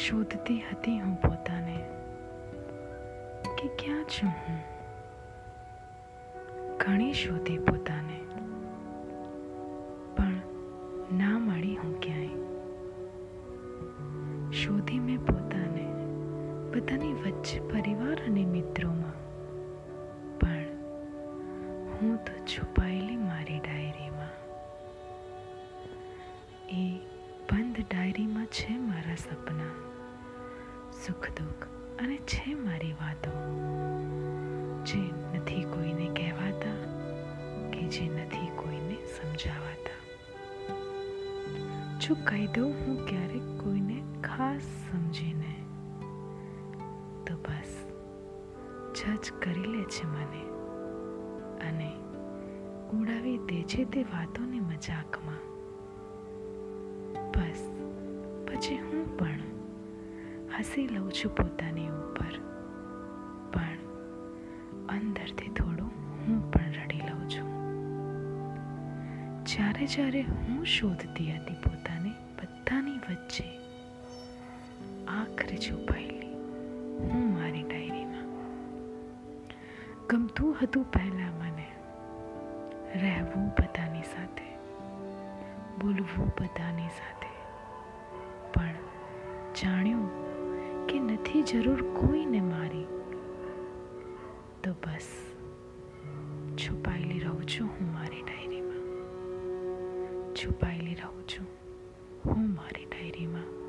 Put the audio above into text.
શોધતી હતી હું પોતાને કે ક્યાં છું હું? ઘણી શોધી પોતાને, પણ ના મળી હું ક્યાંય. શોધી મેં પોતાને બધાની વચ્ચે પરિવાર અને મિત્રોમાં, પણ હું તો છુપાયેલી મારી ડાયરીમાં. એ બંધ ડાયરીમાં છે મારા સપના. સુખ દુઃખ અને છે મારી વાતો. જે નથી કોઈને કહેવાતા કે જે નથી કોઈને સમજાવાતા. જો કહી દઉં હું ક્યારેક કોઈને ખાસ સમજીને, તો બસ, જજ કરી લે છે મને અને ઉડાવી દે છે તે વાતોને મજાકમાં. બસ, પછી હું પણ હસી લઉં છું પોતાની ઉપર. પણ અંદરથી થોડું હું પણ રડી લઉં છું. જ્યારે જ્યારે હું શોધતી હતી પોતાને બધાની વચ્ચે, આખરે છુપાયેલી હું મારી ડાયરીમાં. ગમતું હતું પહેલાં મને રહેવું બધાની સાથે, બોલવું બધાની સાથે. પણ જાણ્યું કે નથી જરૂર કોઈને મારી? તો બસ, છુપાયેલી રહું છું હું મારી ડાયરીમાં. છુપાયેલી રહું છું હું મારી ડાયરીમાં.